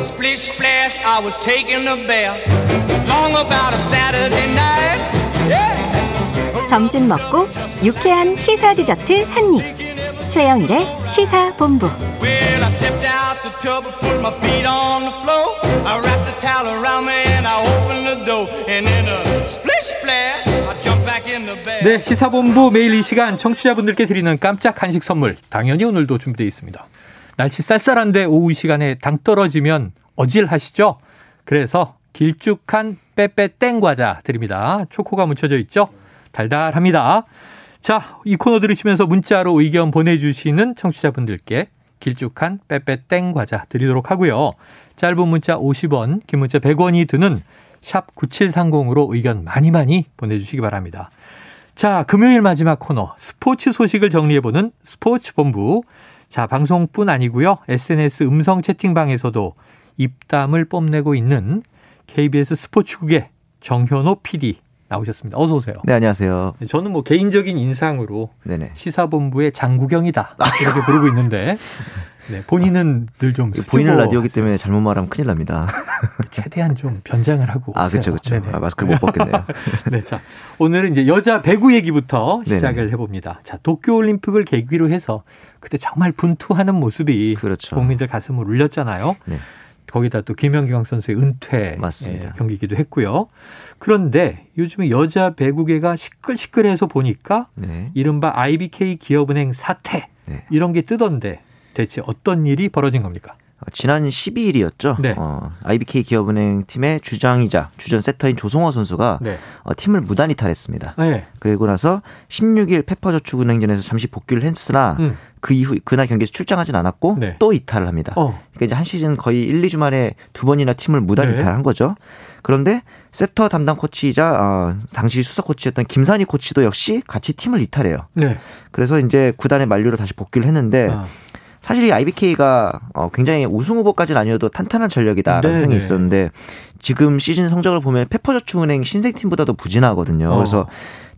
Splish splash, I was taking a bath. Long about a Saturday night. Yeah. 점심 먹고 유쾌한 시사 디저트 한 입. 최영일의 시사 본부. Well, I stepped out the tub and put my feet on the floor. I wrapped the towel around me and I opened the door. And in a splish splash, I jumped back in the bath. 네, 시사본부 매일 이 시간 청취자분들께 드리는 깜짝 간식 선물 당연히 오늘도 준비되어 있습니다. 날씨 쌀쌀한데 오후 이 시간에 당 떨어지면 어질하시죠? 그래서 길쭉한 빼빼 땡 과자 드립니다. 초코가 묻혀져 있죠? 달달합니다. 자, 이 코너 들으시면서 문자로 의견 보내주시는 청취자분들께 길쭉한 빼빼 땡 과자 드리도록 하고요. 짧은 문자 50원, 긴 문자 100원이 드는 샵 9730으로 의견 많이 많이 보내주시기 바랍니다. 자, 금요일 마지막 코너 스포츠 소식을 정리해보는 스포츠 본부. 자, 방송뿐 아니고요. SNS 음성 채팅방에서도 입담을 뽐내고 있는 KBS 스포츠국의 정현호 PD 나오셨습니다. 어서 오세요. 네, 안녕하세요. 저는 뭐 개인적인 인상으로 네네. 시사본부의 장구경이다 이렇게 부르고 있는데 네, 본인은 늘 좀 보이는 라디오기 때문에 잘못 말하면 큰일 납니다. 최대한 좀 변장을 하고 아. 그렇죠, 그렇죠. 네네. 아, 마스크를 못 벗겠네요. 네, 자 오늘은 이제 여자 배구 얘기부터 네네. 시작을 해봅니다. 자 도쿄 올림픽을 계기로 해서 그때 정말 분투하는 모습이 그렇죠. 국민들 가슴을 울렸잖아요. 네. 거기다 또 김연경 선수의 은퇴 맞습니다. 예, 경기기도 했고요. 그런데 요즘에 여자 배구계가 시끌시끌해서 보니까 네. 이른바 IBK 기업은행 사태 네. 이런 게 뜨던데 대체 어떤 일이 벌어진 겁니까? 어, 지난 12일이었죠. 네. 어, IBK 기업은행 팀의 주장이자 주전 세터인 조성호 선수가 네. 어, 팀을 무단 이탈했습니다. 네. 그리고 나서 16일 페퍼저축은행전에서 잠시 복귀를 했으나 음. 그 이후 그날 경기에서 출장하진 않았고 네. 또 이탈을 합니다. 어. 그러니까 이제 한 시즌 거의 1, 2주 만에 두 번이나 팀을 무단 네. 이탈한 거죠. 그런데 세터 담당 코치이자 어, 당시 수석 코치였던 김산희 코치도 역시 같이 팀을 이탈해요. 네. 그래서 이제 구단의 만류로 다시 복귀를 했는데 아, 사실 이 IBK가 어, 굉장히 우승 후보까지는 아니어도 탄탄한 전력이다라는 네네. 평이 있었는데 지금 시즌 성적을 보면 페퍼저축은행 신생팀보다도 부진하거든요. 어. 그래서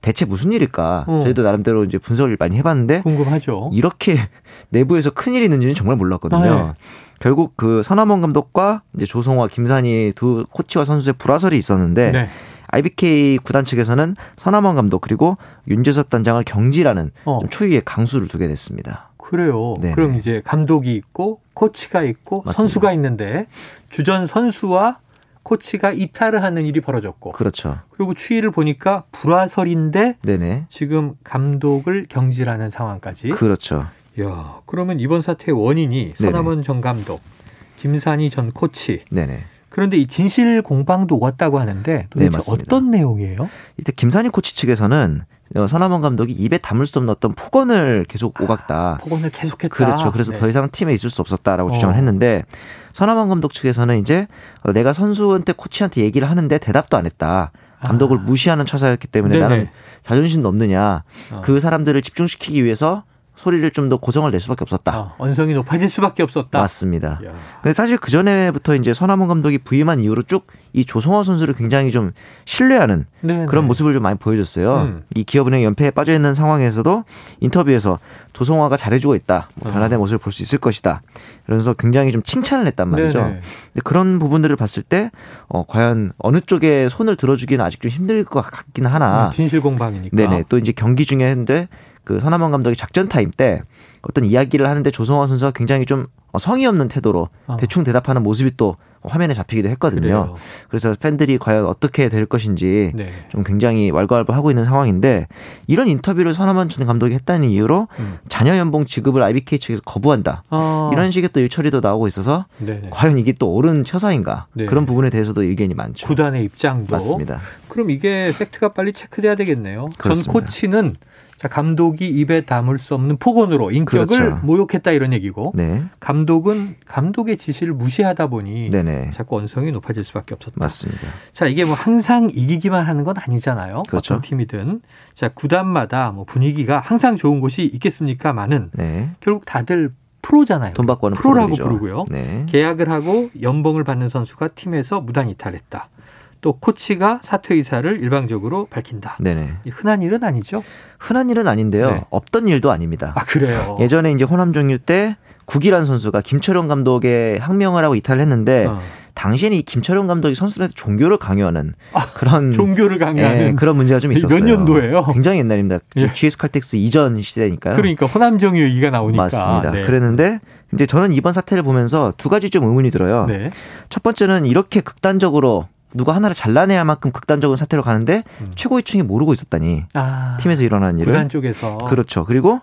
대체 무슨 일일까? 어. 저희도 나름대로 이제 분석을 많이 해봤는데 궁금하죠. 이렇게 내부에서 큰 일이 있는지는 정말 몰랐거든요. 네. 결국 그 서남원 감독과 이제 조성화, 김산희 두 코치와 선수의 불화설이 있었는데 네. IBK 구단 측에서는 서남원 감독 그리고 윤재석 단장을 경질하는 어. 좀 초유의 강수를 두게 됐습니다. 그래요. 네네. 그럼 이제 감독이 있고 코치가 있고 맞습니다. 선수가 있는데 주전 선수와 코치가 이탈을 하는 일이 벌어졌고 그렇죠. 그리고 추이를 보니까 불화설인데 네네. 지금 감독을 경질하는 상황까지. 그렇죠. 야, 그러면 이번 사태의 원인이 서남원 전 감독, 김산희 전 코치. 네네. 그런데 이 진실 공방도 오갔다고 하는데 도대체 네. 어떤 내용이에요? 이때 김산희 코치 측에서는 어, 서남원 감독이 입에 담을 수 없는 어떤 폭언을 계속 오갔다. 폭언을 계속했다. 그렇죠. 그래서 네. 더 이상 팀에 있을 수 없었다라고 어. 주장을 했는데 서남원 감독 측에서는 이제 어, 내가 선수한테 코치한테 얘기를 하는데 대답도 안 했다. 감독을 아. 무시하는 처사였기 때문에 네네. 나는 자존심도 없느냐. 어. 그 사람들을 집중시키기 위해서 소리를 좀 더 고정을 낼 수밖에 없었다. 어, 언성이 높아질 수밖에 없었다. 맞습니다. 야. 근데 사실 그 전에부터 이제 서남원 감독이 부임한 이후로 쭉 이 조성화 선수를 굉장히 좀 신뢰하는 네네. 그런 모습을 좀 많이 보여줬어요. 음. 이 기업은행 연패에 빠져 있는 상황에서도 인터뷰에서 조성화가 잘해주고 있다. 뭐 어. 변화된 모습을 볼 수 있을 것이다. 이러면서 굉장히 좀 칭찬을 했단 말이죠. 네네. 근데 그런 부분들을 봤을 때 어, 과연 어느 쪽에 손을 들어주기는 아직 좀 힘들 것 같긴 하나. 음, 진실 공방이니까. 네네. 또 이제 경기 중에 했는데 그 서남원 감독이 작전 타임 때 어떤 이야기를 하는데 조성화 선수가 굉장히 좀 어, 성의 없는 태도로 어. 대충 대답하는 모습이 또 화면에 잡히기도 했거든요. 그래요. 그래서 팬들이 과연 어떻게 될 것인지 네. 좀 굉장히 왈가왈부하고 있는 상황인데 이런 인터뷰를 서남원 전 감독이 했다는 이유로 음. 자녀 연봉 지급을 IBK 측에서 거부한다. 어. 이런 식의 또 일처리도 나오고 있어서 네네. 과연 이게 또 옳은 처사인가 네. 그런 부분에 대해서도 의견이 많죠. 구단의 입장도 맞습니다. 그럼 이게 팩트가 빨리 체크돼야 되겠네요. 그렇습니다. 전 코치는 자 감독이 입에 담을 수 없는 폭언으로 인격을 그렇죠. 모욕했다 이런 얘기고 네, 감독은 감독의 지시를 무시하다 보니 네네 자꾸 언성이 높아질 수밖에 없었다. 맞습니다. 자 이게 뭐 항상 이기기만 하는 건 아니잖아요. 그렇죠. 어떤 팀이든 자 구단마다 뭐 분위기가 항상 좋은 곳이 있겠습니까만은 네, 결국 다들 프로잖아요. 돈 받고 하는 프로라고 프로들이죠. 부르고요. 네, 계약을 하고 연봉을 받는 선수가 팀에서 무단 이탈했다. 또 코치가 사퇴 의사를 일방적으로 밝힌다. 네네. 이 흔한 일은 아니죠? 흔한 일은 아닌데요. 네. 없던 일도 아닙니다. 아 그래요. 예전에 이제 호남 종일 때 국이란 선수가 김철용 감독의 항명을 하고 이탈을 했는데 어. 당시에는 이 김철용 감독이 선수들한테 종교를 강요하는 그런 종교를 강요하는 예, 그런 문제가 좀몇 있었어요. 년도예요? 굉장히 옛날입니다. 예. GS 칼텍스 이전 시대니까요. 그러니까 호남정의 얘기가 나오니까 맞습니다. 네. 그랬는데 이제 저는 이번 사태를 보면서 두 가지 좀 의문이 들어요. 네. 첫 번째는 이렇게 극단적으로 누가 하나를 잘라내야 할 만큼 극단적인 사태로 가는데 최고위층이 모르고 있었다니 아, 팀에서 일어난 일을 구단 쪽에서 그렇죠. 그리고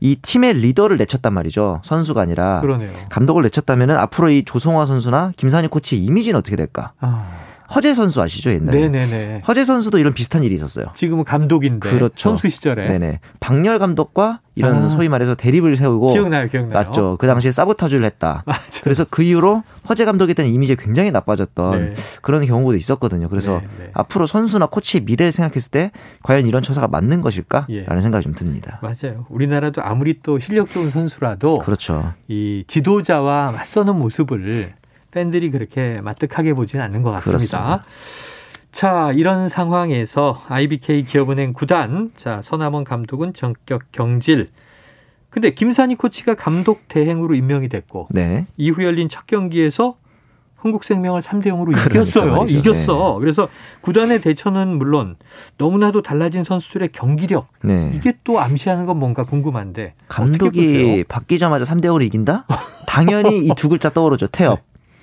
이 팀의 리더를 내쳤단 말이죠. 선수가 아니라 그러네요. 감독을 내쳤다면은 앞으로 이 조성화 선수나 김산희 코치의 이미지는 어떻게 될까? 아, 허재 선수 아시죠 옛날에? 네네네. 허재 선수도 이런 비슷한 일이 있었어요. 지금은 감독인데 그렇죠. 선수 시절에 네네. 박열 감독과 이런 아. 소위 말해서 대립을 세우고 기억나요, 기억나요. 맞죠. 그 당시에 사보타주를 했다. 맞아요. 그래서 그 이후로 허재 감독에 대한 이미지가 굉장히 나빠졌던 네. 그런 경우도 있었거든요. 그래서 네, 네. 앞으로 선수나 코치의 미래를 생각했을 때 과연 이런 처사가 맞는 것일까라는 예. 생각이 좀 듭니다. 맞아요. 우리나라도 아무리 또 실력 좋은 선수라도 그렇죠. 이 지도자와 맞서는 모습을 팬들이 그렇게 마뜩하게 보지는 않는 것 같습니다. 그렇습니다. 자, 이런 상황에서 IBK 기업은행 구단, 자, 서남원 감독은 전격 경질. 근데 김산희 코치가 감독 대행으로 임명이 됐고 네. 이후 열린 첫 경기에서 흥국생명을 3대 0으로 그러니까 이겼어요. 말이죠. 이겼어. 그래서 구단의 대처는 물론 너무나도 달라진 선수들의 경기력 네. 이게 또 암시하는 건 뭔가 궁금한데 감독이? 바뀌자마자 3대 5로 이긴다? 당연히 이 두 글자 떠오르죠. 태업.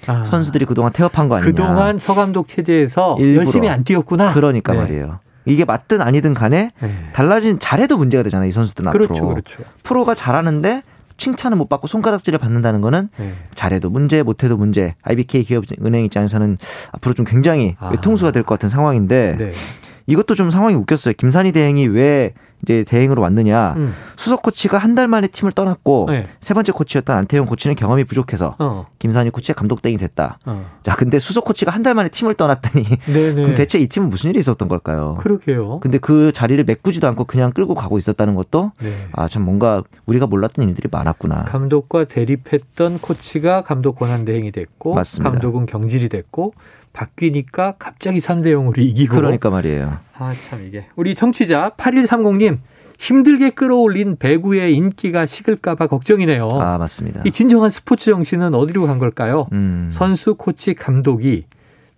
아, 선수들이 그동안 태업한 거 아니냐. 그동안 서감독 체제에서 일부러. 열심히 안 뛰었구나. 그러니까 네. 말이에요. 이게 맞든 아니든 간에 네. 달라진 잘해도 문제가 되잖아요. 이 선수들은 그렇죠, 앞으로. 그렇죠. 프로가 잘하는데 칭찬을 못 받고 손가락질을 받는다는 거는 네. 잘해도 문제 못해도 문제. IBK 기업은행 입장에서는 앞으로 좀 굉장히 아. 외통수가 될 것 같은 상황인데 네. 이것도 좀 상황이 웃겼어요. 김산희 대행이 왜 이제 대행으로 왔느냐. 음. 수석 코치가 한 달 만에 팀을 떠났고 네. 세 번째 코치였던 안태용 코치는 경험이 부족해서 어. 김산희 코치가 감독 대행이 됐다. 어. 자, 근데 수석 코치가 한 달 만에 팀을 떠났다니 네네. 그럼 대체 이 팀은 무슨 일이 있었던 걸까요? 그러게요. 근데 그 자리를 메꾸지도 않고 그냥 끌고 가고 있었다는 것도 네. 아 참 뭔가 우리가 몰랐던 일들이 많았구나. 감독과 대립했던 코치가 감독 권한 대행이 됐고 맞습니다. 감독은 경질이 됐고 바뀌니까 갑자기 3대 0으로 이기고 그러니까 말이에요. 아 참 이게 우리 청취자 8130님 힘들게 끌어올린 배구의 인기가 식을까봐 걱정이네요. 아 맞습니다. 이 진정한 스포츠 정신은 어디로 간 걸까요? 음, 선수, 코치, 감독이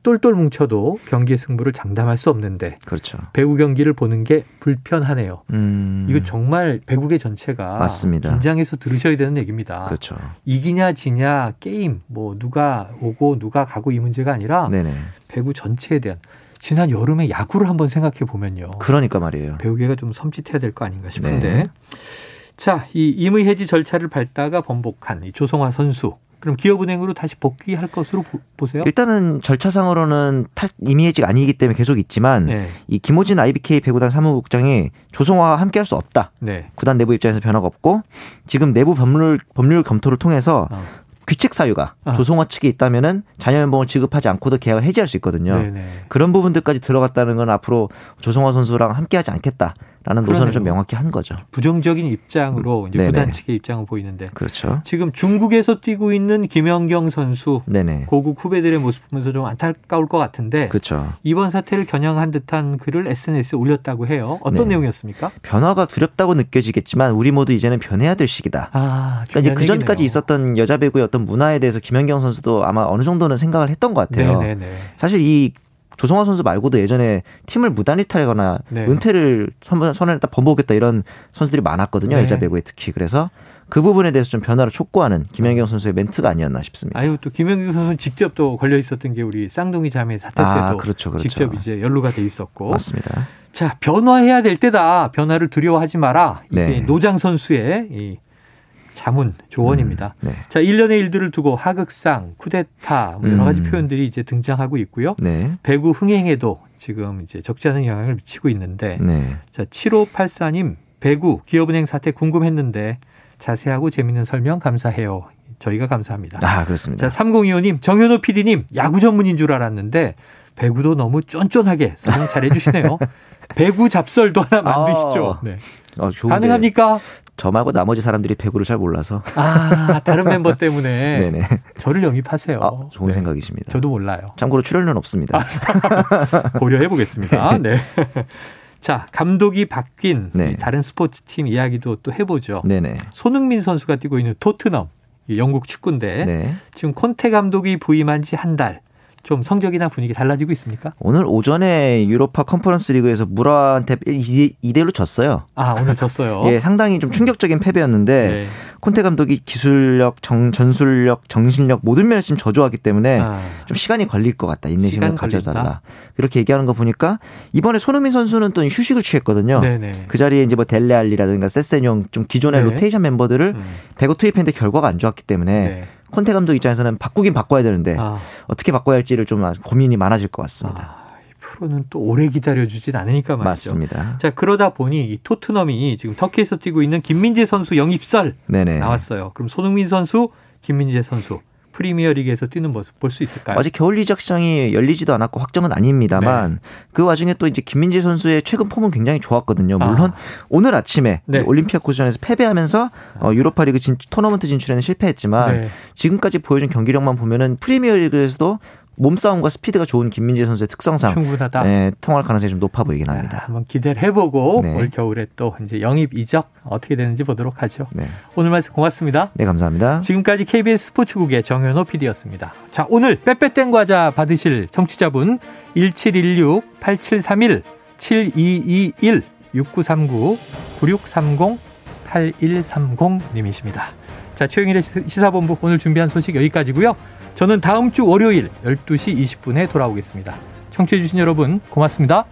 똘똘 뭉쳐도 경기 승부를 장담할 수 없는데 그렇죠. 배구 경기를 보는 게 불편하네요. 음, 이거 정말 배구계 전체가 맞습니다. 긴장해서 들으셔야 되는 얘기입니다. 그렇죠. 이기냐 지냐 게임 뭐 누가 오고 누가 가고 이 문제가 아니라 네네. 배구 전체에 대한 지난 여름에 야구를 한번 생각해 보면요. 그러니까 말이에요. 배우계가 좀 섬찟해야 될 거 아닌가 싶은데. 네. 자, 이 임의 해지 절차를 밟다가 번복한 이 조성화 선수. 그럼 기업은행으로 다시 복귀할 것으로 보- 보세요? 일단은 절차상으로는 탈, 이미 해지가 아니기 때문에 계속 있지만 네. 이 김호진 IBK 배구단 사무국장이 조성화와 함께할 수 없다. 네. 구단 내부 입장에서 변화가 없고 지금 내부 법률 법률 검토를 통해서 어. 규칙 사유가 아. 조성화 측에 있다면은 자녀 연봉을 지급하지 않고도 계약을 해지할 수 있거든요. 네네. 그런 부분들까지 들어갔다는 건 앞으로 조성화 선수랑 함께하지 않겠다 라는 노선을 좀. 명확히 한 거죠. 부정적인 입장으로 이제 네네. 구단 측의 입장을 보이는데 그렇죠. 지금 중국에서 뛰고 있는 김연경 선수 네네. 고국 후배들의 모습 보면서 좀 안타까울 것 같은데 그렇죠. 이번 사태를 겨냥한 듯한 글을 SNS에 올렸다고 해요. 어떤 네. 내용이었습니까? 변화가 두렵다고 느껴지겠지만 우리 모두 이제는 변해야 될 시기다. 아, 그러니까 그 전까지. 있었던 여자 배구의 어떤 문화에 대해서 김연경 선수도 아마 어느 정도는 생각을 했던 것 같아요. 네네네. 사실 이 조성화 선수 말고도 예전에 팀을 무단 이탈하거나 네. 은퇴를 선- 선언했다 번복했다 이런 선수들이 많았거든요. 네. 여자 배구에 특히 그래서 그 부분에 대해서 좀 변화를 촉구하는 김연경 선수의 멘트가 아니었나 싶습니다. 아유 또 김연경 선수는 직접 또 걸려 있었던 게 우리 쌍둥이 자매 사태 때도 아, 그렇죠, 그렇죠. 직접 이제 연루가 돼 있었고 맞습니다. 자 변화해야 될 때다 변화를 두려워하지 마라 이게 네. 노장 선수의 이 자문 조언입니다. 네. 자 일련의 일들을 두고 하극상 쿠데타 뭐 여러 가지 음. 표현들이 이제 등장하고 있고요. 네. 배구 흥행에도 지금 이제 적지 않은 영향을 미치고 있는데 네. 자 7584님 배구 기업은행 사태 궁금했는데 자세하고 재밌는 설명 감사해요. 저희가 감사합니다. 아, 그렇습니다. 자, 3025님, 정현호 PD님, 야구 전문인 줄 알았는데, 배구도 너무 쫀쫀하게 설명 잘 해 주시네요. 배구 잡설도 하나 만드시죠. 아, 네. 어, 좋은데 가능합니까? 저 말고 나머지 사람들이 배구를 잘 몰라서. 아, 다른 멤버 때문에 네네. 저를 영입하세요. 아, 좋은 네. 생각이십니다. 저도 몰라요. 참고로 출연료는 없습니다. 고려해 보겠습니다. 네. 자, 감독이 바뀐 네. 이 다른 스포츠 팀 이야기도 또 해보죠. 네네. 손흥민 선수가 뛰고 있는 토트넘. 영국 축구인데 네. 지금 콘테 감독이 부임한 지 한 달. 좀 성적이나 분위기 달라지고 있습니까? 오늘 오전에 유로파 컨퍼런스 리그에서 무라한테 2대1로 졌어요. 아, 오늘 졌어요. 예, 상당히 좀 충격적인 패배였는데 네. 콘테 감독이 기술력, 정, 전술력, 정신력 모든 면에서 지금 저조하기 때문에 아, 좀 시간이 걸릴 것 같다. 인내심을 가져달라. 그렇게 얘기하는 거 보니까 이번에 손흥민 선수는 또 휴식을 취했거든요. 네네. 그 자리에 이제 뭐 델레 알리라든가 세세뇽 좀 기존의 네. 로테이션 멤버들을 음, 대거 투입했는데 결과가 안 좋았기 때문에 네. 콘테 감독 입장에서는 바꾸긴 바꿔야 되는데 아, 어떻게 바꿔야 할지를 좀 고민이 많아질 것 같습니다. 아, 이 프로는 또 오래 기다려주진 않으니까 말이죠. 맞습니다. 자, 그러다 보니 이 토트넘이 지금 터키에서 뛰고 있는 김민재 선수 영입설 네네. 나왔어요. 그럼 손흥민 선수, 김민재 선수 프리미어리그에서 뛰는 모습 볼 수 있을까요? 아직 겨울 이적 시장이 열리지도 않았고 확정은 아닙니다만 네. 그 와중에 또 이제 김민재 선수의 최근 폼은 굉장히 좋았거든요. 물론 아. 오늘 아침에 네. 올림피아코스전에서 패배하면서 어, 유로파리그 진, 토너먼트 진출에는 실패했지만 네. 지금까지 보여준 경기력만 보면은 프리미어리그에서도 몸싸움과 스피드가 좋은 김민재 선수의 특성상 충분하다. 예, 통할 가능성이 좀 높아 보이긴 아, 합니다. 한번 기대를 해보고 네. 올 겨울에 또 이제 영입 이적 어떻게 되는지 보도록 하죠. 네. 오늘 말씀 고맙습니다. 네, 감사합니다. 지금까지 KBS 스포츠국의 정현호 PD였습니다. 자, 오늘 빼빼땡 과자 받으실 청취자분 1716-8731-7221-6939-9630-8130 님이십니다. 자, 최영일의 시- 시사본부 오늘 준비한 소식 여기까지고요. 저는 다음 주 월요일 12시 20분에 돌아오겠습니다. 청취해주신 여러분 고맙습니다.